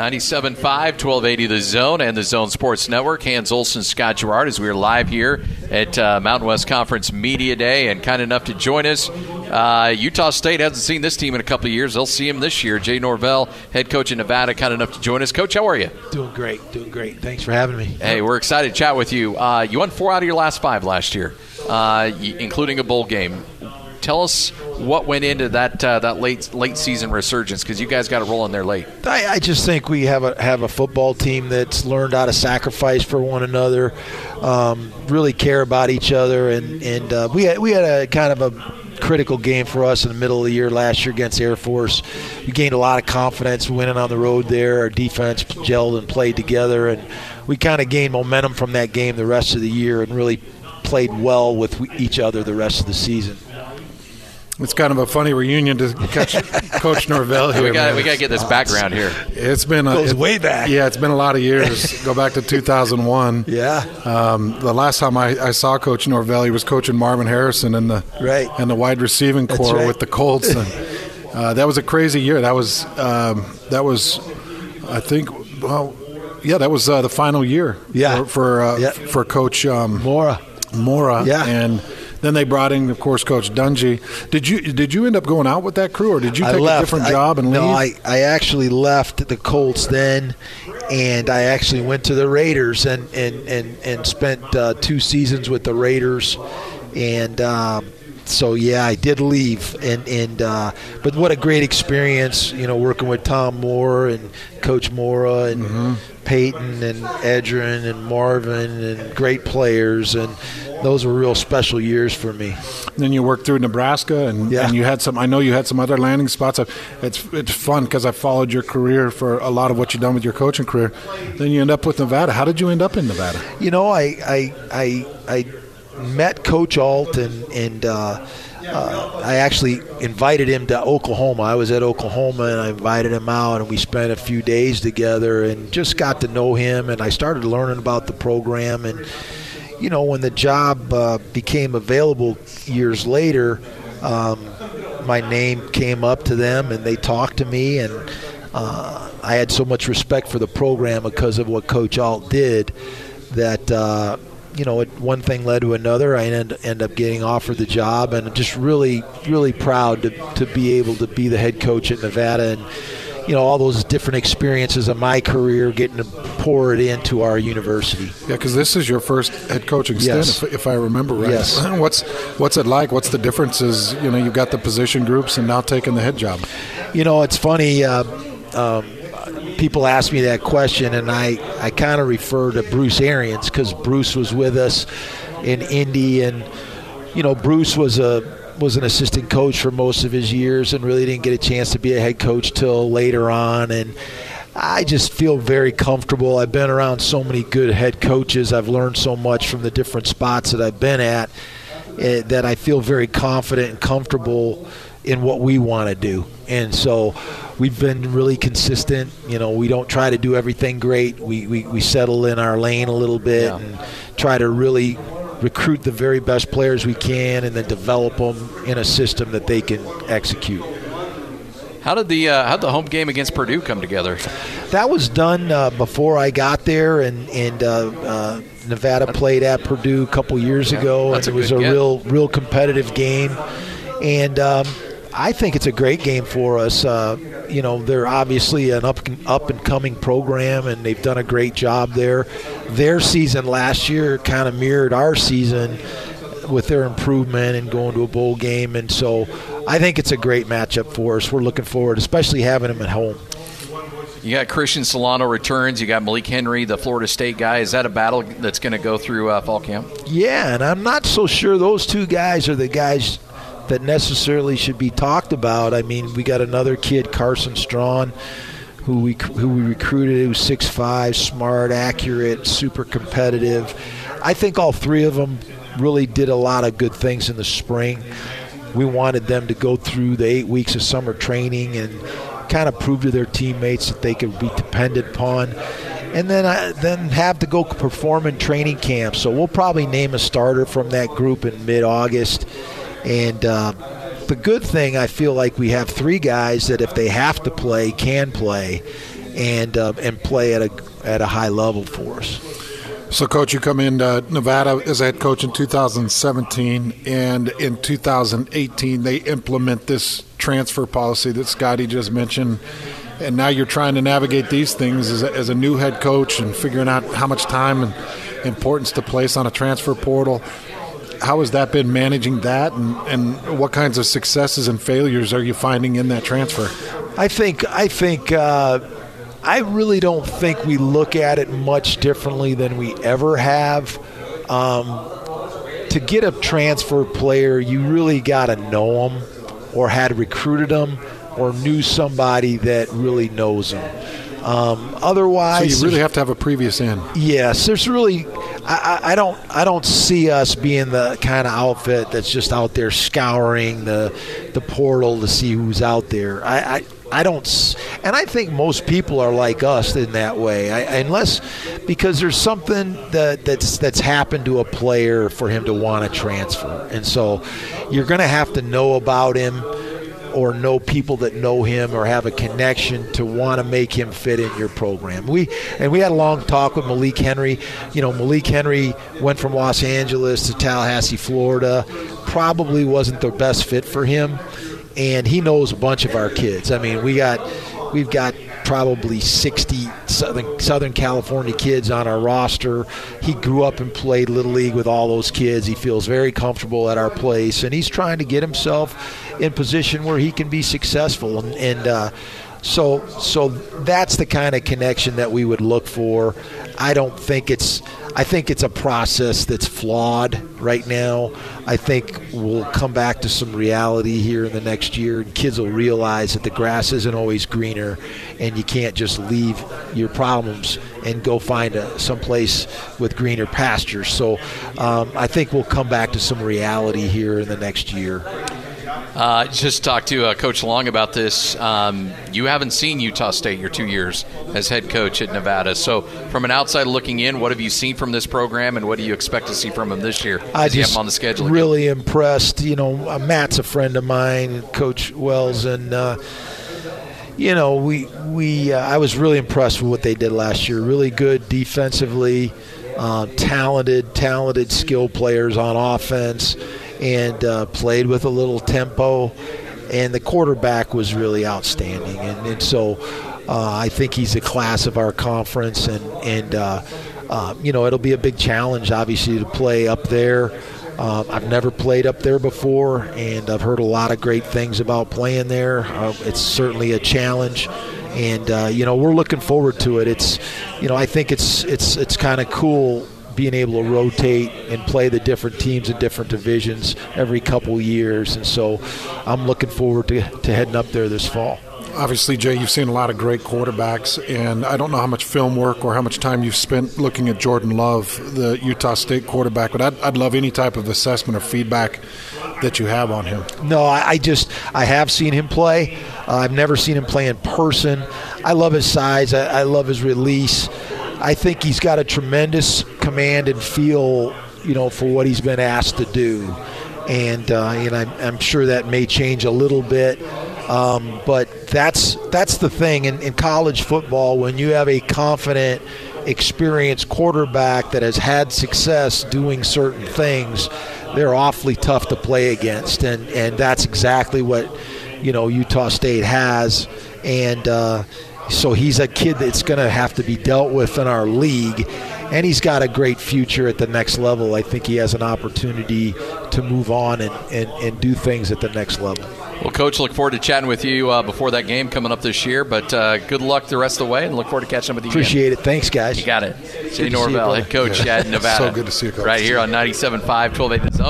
97.5, 1280 The Zone and the Zone Sports Network. Hans Olsen, Scott Gerard, as we are live here at uh, Mountain West Conference Media Day, and kind enough to join us. Uh, Utah State hasn't seen this team in a couple of years. They'll see him this year. Jay Norvell, head coach in Nevada, kind enough to join us. Coach, how are you? Doing great, doing great. Thanks for having me. Hey, we're excited to chat with you. Uh, you won four out of your last five last year, uh, including a bowl game tell us what went into that uh, that late late season resurgence because you guys got to roll in there late. I, I, just think we have a have a football team that's learned how to sacrifice for one another, um, really care about each other, and and uh, we had, we had a kind of a critical game for us in the middle of the year last year against Air Force. We gained a lot of confidence winning on the road there. Our defense gelled and played together, and we kind of gained momentum from that game the rest of the year and really played well with each other the rest of the season. It's kind of a funny reunion to catch Coach Norvell here. we got we got to get this background here. It's been a, goes it, way back. Yeah, it's been a lot of years. Go back to 2001. Yeah. Um, the last time I, I, saw Coach Norvell, he was coaching Marvin Harrison in the right in the wide receiving corps right. with the Colts. And, uh, that was a crazy year. That was um, that was, I think, well, yeah, that was uh, the final year. Yeah. for for, uh, yeah. for Coach um, Mora. Mora. Yeah. And then they brought in, of course, Coach Dungy. Did you did you end up going out with that crew, or did you take a different I, job and no, leave? No, I, I actually left the Colts then, and I actually went to the Raiders and and and, and spent uh, two seasons with the Raiders, and. Um, so yeah, I did leave, and and uh, but what a great experience, you know, working with Tom Moore and Coach Mora and mm-hmm. Peyton and Edgerrin and Marvin and great players, and those were real special years for me. then you worked through Nebraska, and, yeah. and you had some. I know you had some other landing spots. It's it's fun because I followed your career for a lot of what you've done with your coaching career. Then you end up with Nevada. How did you end up in Nevada? You know, I I I, I met Coach Ault and and. Uh, uh, I actually invited him to Oklahoma. I was at Oklahoma and I invited him out, and we spent a few days together and just got to know him. And I started learning about the program and you know, when the job uh, became available years later, um, my name came up to them and they talked to me, and uh, I had so much respect for the program because of what Coach Ault did that. You know, it, one thing led to another. I end, end up getting offered the job, and just really, really proud to, to be able to be the head coach at Nevada. And you know all those different experiences of my career getting to pour it into our university. Yeah, because this is your first head coaching stint, if, if, I remember right. Yes. What's what's it like? What's the differences? You know, you've got the position groups and now taking the head job. You know, it's funny. Uh, um, people ask me that question, and I I kind of refer to Bruce Arians because Bruce was with us in Indy, and you know Bruce was a was an assistant coach for most of his years and really didn't get a chance to be a head coach till later on. And I just feel very comfortable. I've been around so many good head coaches. I've learned so much from the different spots that I've been at uh, that I feel very confident and comfortable in what we want to do. And so we've been really consistent. You know, we don't try to do everything great. We, we, we settle in our lane a little bit yeah. and try to really recruit the very best players we can, and then develop them in a system that they can execute. How did the uh, how did the home game against Purdue come together? That was done uh, before I got there, and and uh, uh Nevada played at Purdue a couple years yeah, ago, and it was a get. real real competitive game, and. Um, I think it's a great game for us. Uh, you know, they're obviously an up up and coming program, and they've done a great job there. Their season last year kind of mirrored our season with their improvement and going to a bowl game, and so I think it's a great matchup for us. We're looking forward, especially having them at home. You got Cristian Solano returns. You got Malik Henry, the Florida State guy. Is that a battle that's going to go through uh, fall camp? Yeah, and I'm not so sure those two guys are the guys that necessarily should be talked about. I mean, we got another kid, Carson Strong, who we who we recruited, who's six five, smart, accurate, super competitive. I think all three of them really did a lot of good things in the spring. We wanted them to go through the eight weeks of summer training and kind of prove to their teammates that they could be depended upon and then I, then have to go perform in training camp. So we'll probably name a starter from that group in mid-August, and uh, the good thing, I feel like we have three guys that if they have to play, can play. and uh, and play at a at a high level for us. So, coach, you come in Nevada as head coach in 2017, and in 2018 they implement this transfer policy that Scotty just mentioned. And now you're trying to navigate these things as a, as a new head coach and figuring out how much time and importance to place on a transfer portal. How has that been managing that, and, and what kinds of successes and failures are you finding in that transfer? I think I think uh, I really don't think we look at it much differently than we ever have. Um, to get a transfer player, you really got to know them, or had recruited them, or knew somebody that really knows them. Um, otherwise, so you really have to have a previous in. Yes, there's really. I, I, don't. I don't see us being the kind of outfit that's just out there scouring the the portal to see who's out there. I, I I don't, and I think most people are like us in that way. I, unless because there's something that that's that's happened to a player for him to want to transfer, and so you're going to have to know about him or know people that know him or have a connection to want to make him fit in your program. We and we had a long talk with Malik Henry. You know, Malik Henry went from Los Angeles to Tallahassee, Florida. Probably wasn't the best fit for him and he knows a bunch of our kids. I mean, we got we've got probably 60 Southern Southern California kids on our roster. He grew up and played little league with all those kids. He feels very comfortable at our place, and he's trying to get himself in position where he can be successful. And, and uh, so, so that's the kind of connection that we would look for. I don't think it's I think it's a process that's flawed right now. I think we'll come back to some reality here in the next year, and kids will realize that the grass isn't always greener, and you can't just leave your problems and go find a, someplace with greener pastures. So um, I think we'll come back to some reality here in the next year. Uh, just talked to uh, Coach Long about this. Um, you haven't seen Utah State your two years as head coach at Nevada. So, from an outside looking in, what have you seen from this program, and what do you expect to see from him this year? I just on the schedule. Really again? impressed. You know, uh, Matt's a friend of mine, Coach Wells, and uh, you know, we we uh, I was really impressed with what they did last year. Really good defensively, uh, talented, talented skill players on offense and uh, played with a little tempo. And the quarterback was really outstanding. And, and so uh, I think he's a class of our conference. And, and uh, uh you know, it'll be a big challenge, obviously, to play up there. Um, I've never played up there before, and I've heard a lot of great things about playing there. Uh, it's certainly a challenge and uh, you know we're looking forward to it. It's you know I think it's it's it's kind of cool being able to rotate and play the different teams in different divisions every couple years. And so I'm looking forward to, to heading up there this fall. Obviously, Jay, you've seen a lot of great quarterbacks, and I don't know how much film work or how much time you've spent looking at Jordan Love, the Utah State quarterback, but I'd, I'd love any type of assessment or feedback that you have on him. No, I, I just I have seen him play. Uh, I've never seen him play in person. I love his size. I, I love his release. I think he's got a tremendous command and feel, you know, for what he's been asked to do. And, uh, and I'm, I'm sure that may change a little bit. Um, but that's that's the thing in, in college football when you have a confident, experienced quarterback that has had success doing certain things, they're awfully tough to play against, and and that's exactly what you know Utah State has, and. Uh, so he's a kid that's going to have to be dealt with in our league. And he's got a great future at the next level. I think he has an opportunity to move on and, and, and do things at the next level. Well, Coach, look forward to chatting with you uh, before that game coming up this year. But uh, good luck the rest of the way, and look forward to catching up with you. Appreciate again. it. Thanks, guys. You got it. Jay Norvell, head coach yeah. at Nevada. so good to see you, Coach. Right here on 97.5, 12 8 Zone.